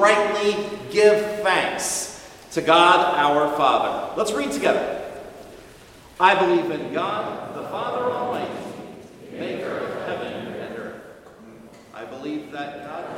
rightly give thanks to God our Father. Let's read together. I believe in God, the Father Almighty, maker of heaven and earth. I believe that God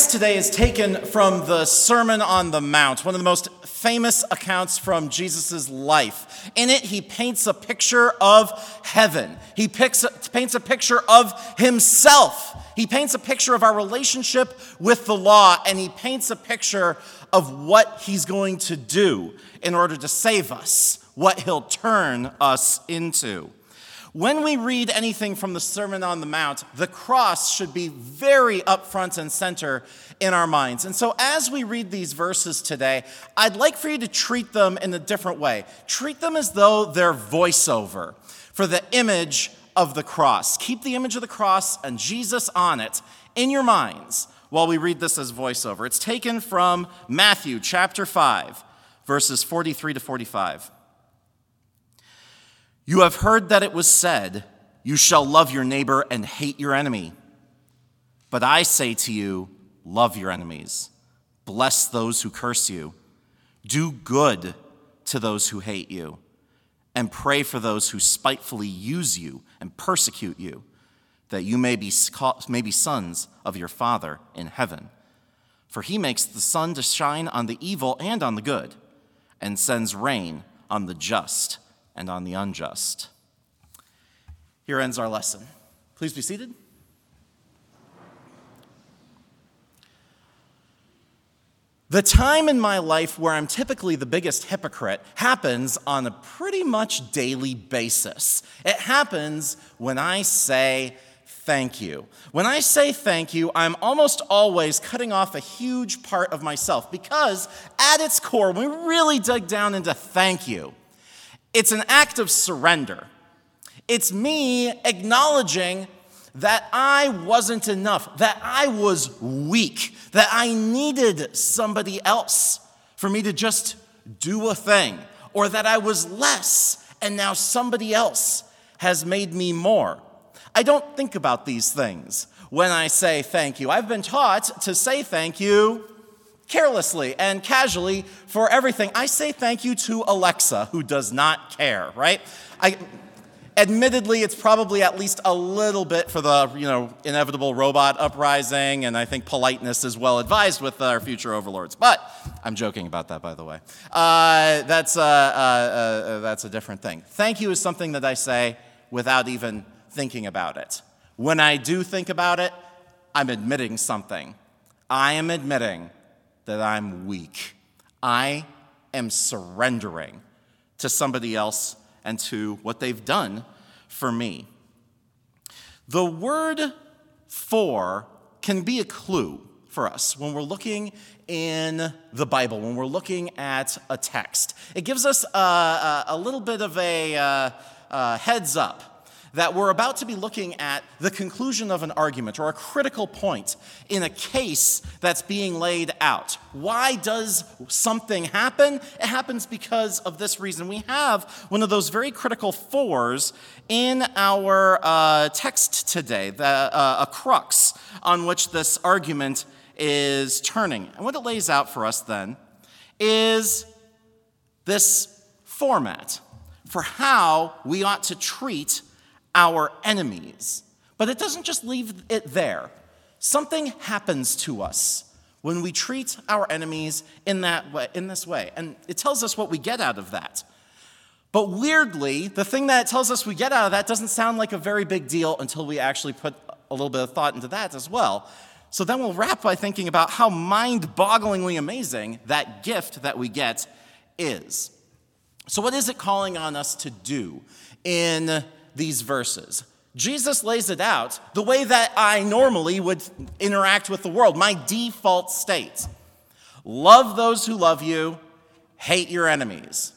text today is taken from the Sermon on the Mount, one of the most famous accounts from Jesus' life. In it, he paints a picture of heaven. He picks, paints a picture of himself. He paints a picture of our relationship with the law, and he paints a picture of what he's going to do in order to save us, what he'll turn us into. When we read anything from the Sermon on the Mount, the cross should be very up front and center in our minds. And so, as we read these verses today, I'd like for you to treat them in a different way. Treat them as though they're voiceover for the image of the cross. Keep the image of the cross and Jesus on it in your minds while we read this as voiceover. It's taken from Matthew chapter 5, verses 43 to 45. You have heard that it was said, You shall love your neighbor and hate your enemy. But I say to you, Love your enemies, bless those who curse you, do good to those who hate you, and pray for those who spitefully use you and persecute you, that you may be, may be sons of your Father in heaven. For he makes the sun to shine on the evil and on the good, and sends rain on the just and on the unjust. Here ends our lesson. Please be seated. The time in my life where I'm typically the biggest hypocrite happens on a pretty much daily basis. It happens when I say thank you. When I say thank you, I'm almost always cutting off a huge part of myself because, at its core, when we really dig down into thank you, it's an act of surrender. It's me acknowledging that I wasn't enough, that I was weak, that I needed somebody else for me to just do a thing, or that I was less and now somebody else has made me more. I don't think about these things when I say thank you. I've been taught to say thank you carelessly and casually for everything. I say thank you to Alexa, who does not care, right? I, Admittedly, it's probably at least a little bit for the you know inevitable robot uprising, and I think politeness is well advised with our future overlords. But I'm joking about that, by the way. Uh, that's uh, uh, uh, that's a different thing. Thank you is something that I say without even thinking about it. When I do think about it, I'm admitting something. I am admitting that I'm weak. I am surrendering to somebody else and to what they've done for me. The word for can be a clue for us when we're looking in the Bible, when we're looking at a text. It gives us a, a, a little bit of a, a uh, heads up that we're about to be looking at the conclusion of an argument or a critical point in a case that's being laid out. Why does something happen? It happens because of this reason. We have one of those very critical fors in our uh, text today, the, uh, a crux on which this argument is turning. And what it lays out for us then is this format for how we ought to treat our enemies. But it doesn't just leave it there. Something happens to us when we treat our enemies in that way, in this way. And it tells us what we get out of that. But weirdly, the thing that it tells us we get out of that doesn't sound like a very big deal until we actually put a little bit of thought into that as well. So then we'll wrap by thinking about how mind bogglingly amazing that gift that we get is. So, what is it calling on us to do in these verses. Jesus lays it out the way that I normally would interact with the world, my default state. Love those who love you, hate your enemies.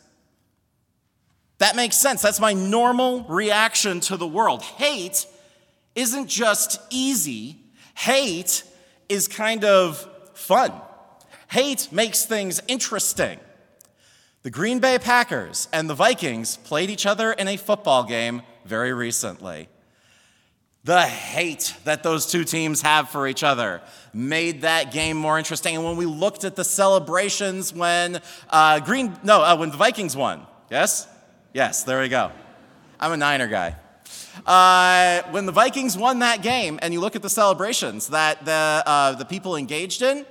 That makes sense. That's my normal reaction to the world. Hate isn't just easy, hate is kind of fun. Hate makes things interesting. The Green Bay Packers and the Vikings played each other in a football game very recently. The hate that those two teams have for each other made that game more interesting. And when we looked at the celebrations when uh, Green, no, uh, when the Vikings won, yes, yes, there we go. I'm a Niner guy. Uh, when the Vikings won that game, and you look at the celebrations that the uh, the people engaged in,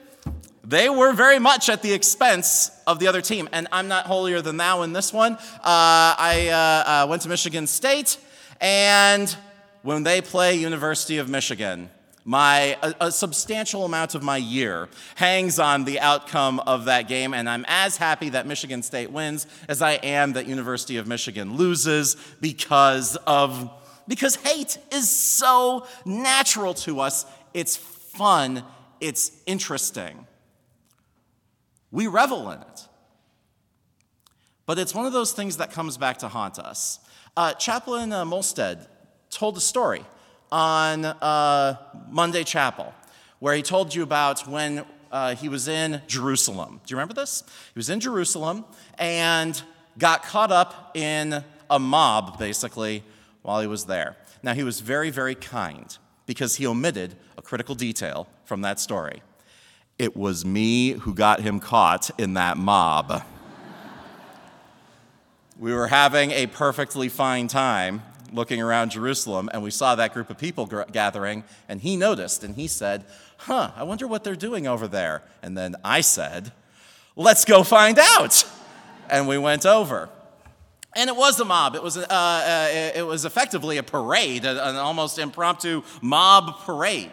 they were very much at the expense of the other team. And I'm not holier than thou in this one. Uh, I uh, uh, went to Michigan State, and when they play University of Michigan, my a, a, substantial amount of my year hangs on the outcome of that game and i'm as happy that michigan state wins as i am that university of michigan loses because of because hate is so natural to us it's fun it's interesting we revel in it. But it's one of those things that comes back to haunt us. Uh, Chaplain uh, Molstead told a story on uh, Monday Chapel where he told you about when uh, he was in Jerusalem. Do you remember this? He was in Jerusalem and got caught up in a mob, basically, while he was there. Now, he was very, very kind because he omitted a critical detail from that story. It was me who got him caught in that mob. we were having a perfectly fine time looking around Jerusalem, and we saw that group of people gathering, and he noticed, and he said, Huh, I wonder what they're doing over there. And then I said, Let's go find out. And we went over. And it was a mob. It was, uh, uh, it was effectively a parade, an almost impromptu mob parade.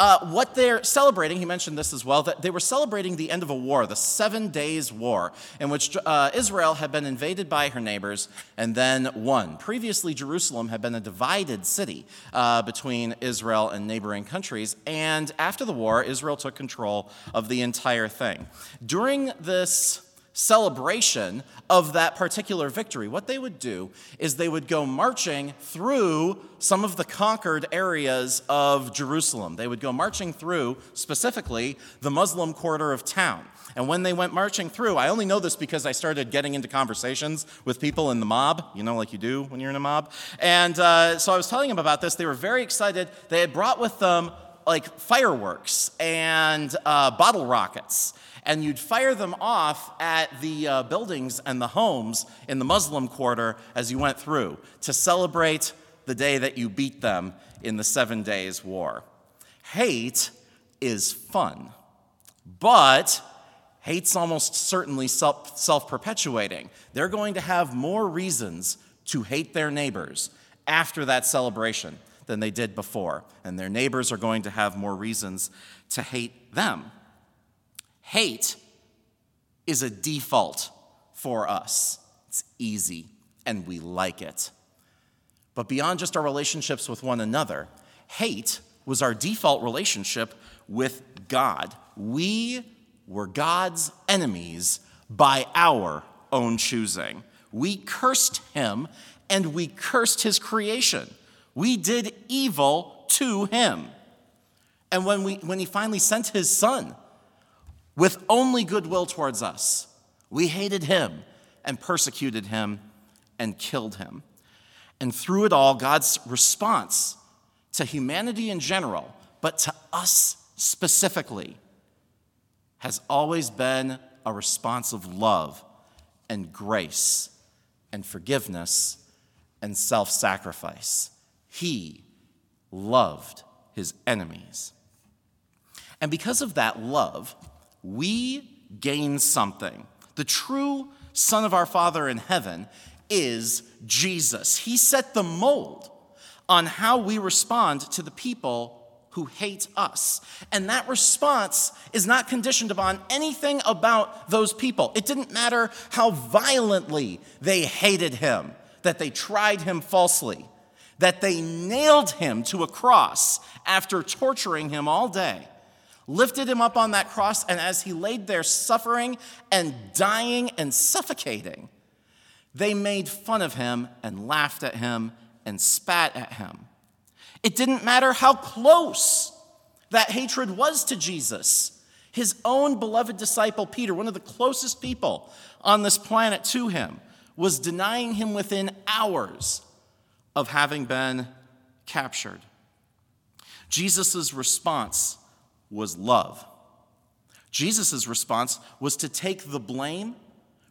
Uh, what they're celebrating, he mentioned this as well, that they were celebrating the end of a war, the Seven Days War, in which uh, Israel had been invaded by her neighbors and then won. Previously, Jerusalem had been a divided city uh, between Israel and neighboring countries, and after the war, Israel took control of the entire thing. During this celebration of that particular victory, what they would do is they would go marching through some of the conquered areas of Jerusalem. They would go marching through, specifically, the Muslim quarter of town. And when they went marching through, I only know this because I started getting into conversations with people in the mob, you know, like you do when you're in a mob. And uh, so I was telling them about this. They were very excited. They had brought with them like fireworks and uh, bottle rockets and you'd fire them off at the uh, buildings and the homes in the Muslim quarter as you went through to celebrate the day that you beat them in the Seven Days War. Hate is fun, but hate's almost certainly self perpetuating. They're going to have more reasons to hate their neighbors after that celebration than they did before, and their neighbors are going to have more reasons to hate them. Hate is a default for us. It's easy and we like it. But beyond just our relationships with one another, hate was our default relationship with God. We were God's enemies by our own choosing. We cursed him and we cursed his creation. We did evil to him. And when, we, when he finally sent his son with only goodwill towards us. We hated him and persecuted him and killed him. And through it all, God's response to humanity in general, but to us specifically, has always been a response of love and grace and forgiveness and self sacrifice. He loved his enemies. And because of that love, we gain something. The true Son of our Father in heaven is Jesus. He set the mold on how we respond to the people who hate us. And that response is not conditioned upon anything about those people. It didn't matter how violently they hated him, that they tried him falsely, that they nailed him to a cross after torturing him all day lifted him up on that cross, and as he laid there suffering and dying and suffocating, they made fun of him and laughed at him and spat at him. It didn't matter how close that hatred was to Jesus. His own beloved disciple, Peter, one of the closest people on this planet to him, was denying him within hours of having been captured. Jesus' response was love. Jesus' response was to take the blame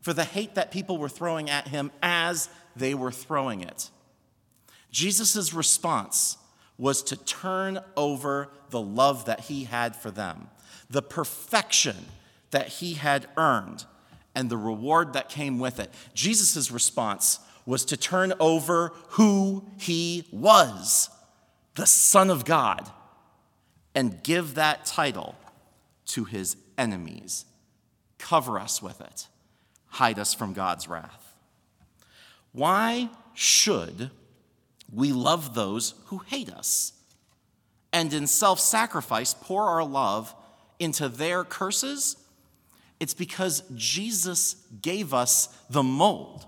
for the hate that people were throwing at him as they were throwing it. Jesus' response was to turn over the love that he had for them, the perfection that he had earned, and the reward that came with it. Jesus' response was to turn over who he was, the Son of God and give that title to his enemies. Cover us with it, hide us from God's wrath. Why should we love those who hate us and in self sacrifice pour our love into their curses? It's because Jesus gave us the mold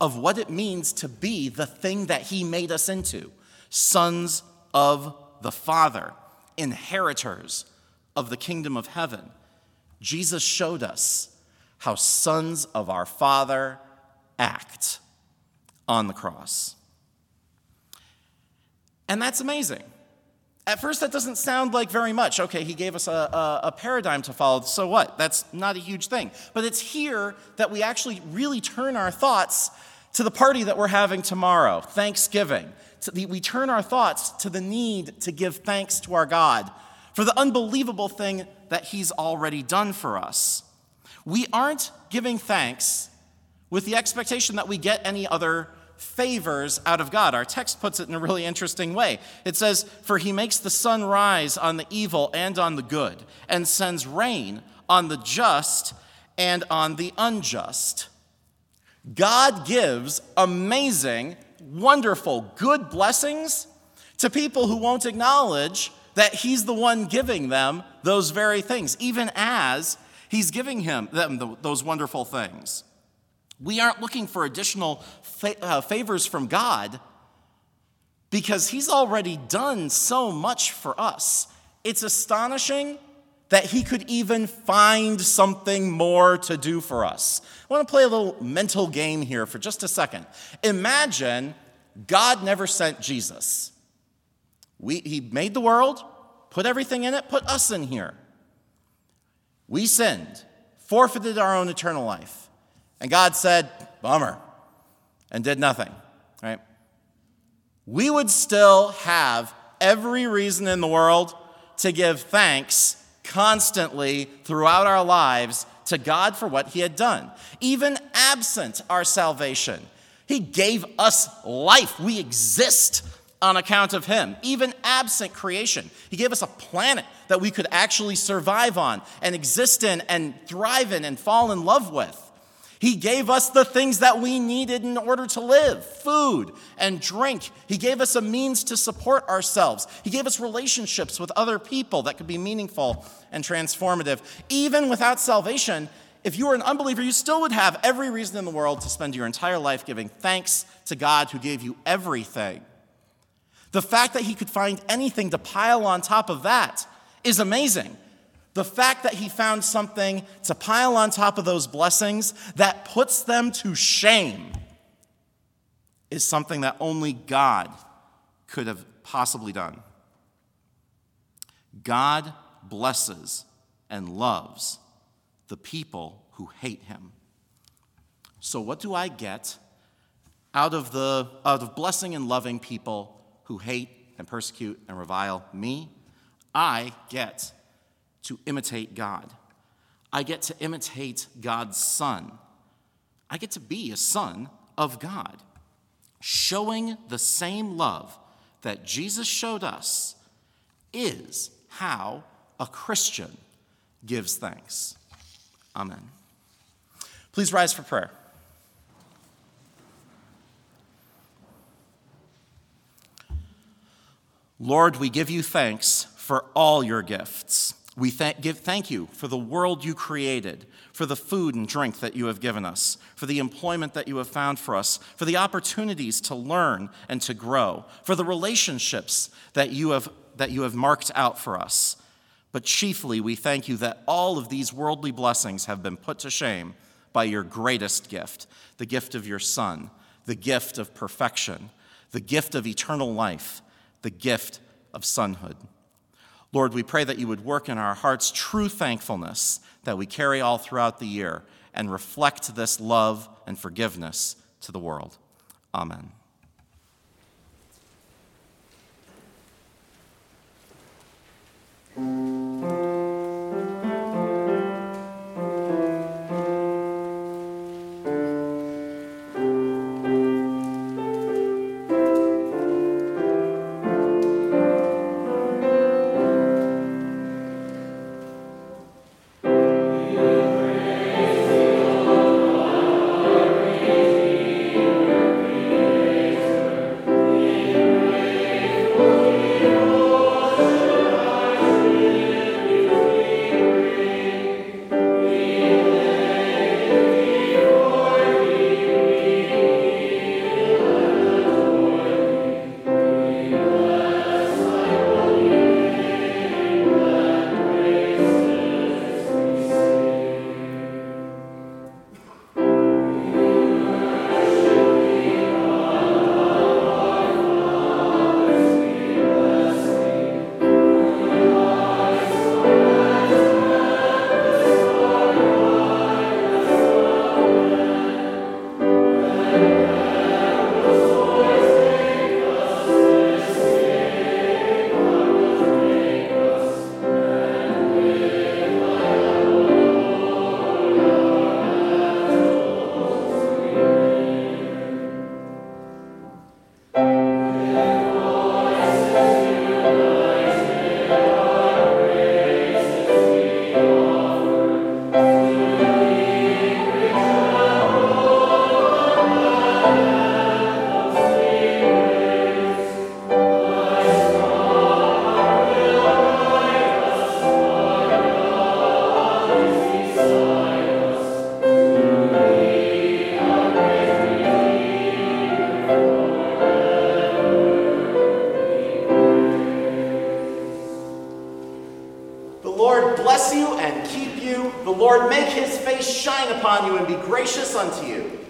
of what it means to be the thing that he made us into sons of the Father inheritors of the kingdom of heaven. Jesus showed us how sons of our Father act on the cross. And that's amazing. At first, that doesn't sound like very much. Okay, he gave us a, a, a, paradigm to follow, so what? That's not a huge thing. But it's here that we actually really turn our thoughts to the party that we're having tomorrow, Thanksgiving. The, we turn our thoughts to the need to give thanks to our God for the unbelievable thing that He's already done for us. We aren't giving thanks with the expectation that we get any other favors out of God. Our text puts it in a really interesting way. It says, For he makes the sun rise on the evil and on the good, and sends rain on the just and on the unjust. God gives amazing, wonderful, good blessings to people who won't acknowledge that he's the one giving them those very things, even as he's giving him them those wonderful things. We aren't looking for additional fa- uh, favors from God because He's already done so much for us. It's astonishing that He could even find something more to do for us. I want to play a little mental game here for just a second. Imagine God never sent Jesus. We, he made the world, put everything in it, put us in here. We sinned, forfeited our own eternal life. And God said, bummer, and did nothing, right? We would still have every reason in the world to give thanks constantly throughout our lives to God for what He had done, even absent our salvation. He gave us life. We exist on account of Him, even absent creation. He gave us a planet that we could actually survive on and exist in and thrive in and fall in love with. He gave us the things that we needed in order to live food and drink. He gave us a means to support ourselves. He gave us relationships with other people that could be meaningful and transformative. Even without salvation, if you were an unbeliever, you still would have every reason in the world to spend your entire life giving thanks to God who gave you everything. The fact that He could find anything to pile on top of that is amazing. The fact that he found something to pile on top of those blessings that puts them to shame is something that only God could have possibly done. God blesses and loves the people who hate him. So, what do I get out of, the, out of blessing and loving people who hate and persecute and revile me? I get to imitate God. I get to imitate God's Son. I get to be a son of God, showing the same love that Jesus showed us is how a Christian gives thanks. Amen. Please rise for prayer. Lord, we give you thanks for all your gifts. We th- give thank you for the world you created, for the food and drink that you have given us, for the employment that you have found for us, for the opportunities to learn and to grow, for the relationships that you have, that you have marked out for us. But chiefly, we thank you that all of these worldly blessings have been put to shame by your greatest gift, the gift of your Son, the gift of perfection, the gift of eternal life, the gift of sonhood. Lord, we pray that you would work in our hearts true thankfulness that we carry all throughout the year and reflect this love and forgiveness to the world. Amen.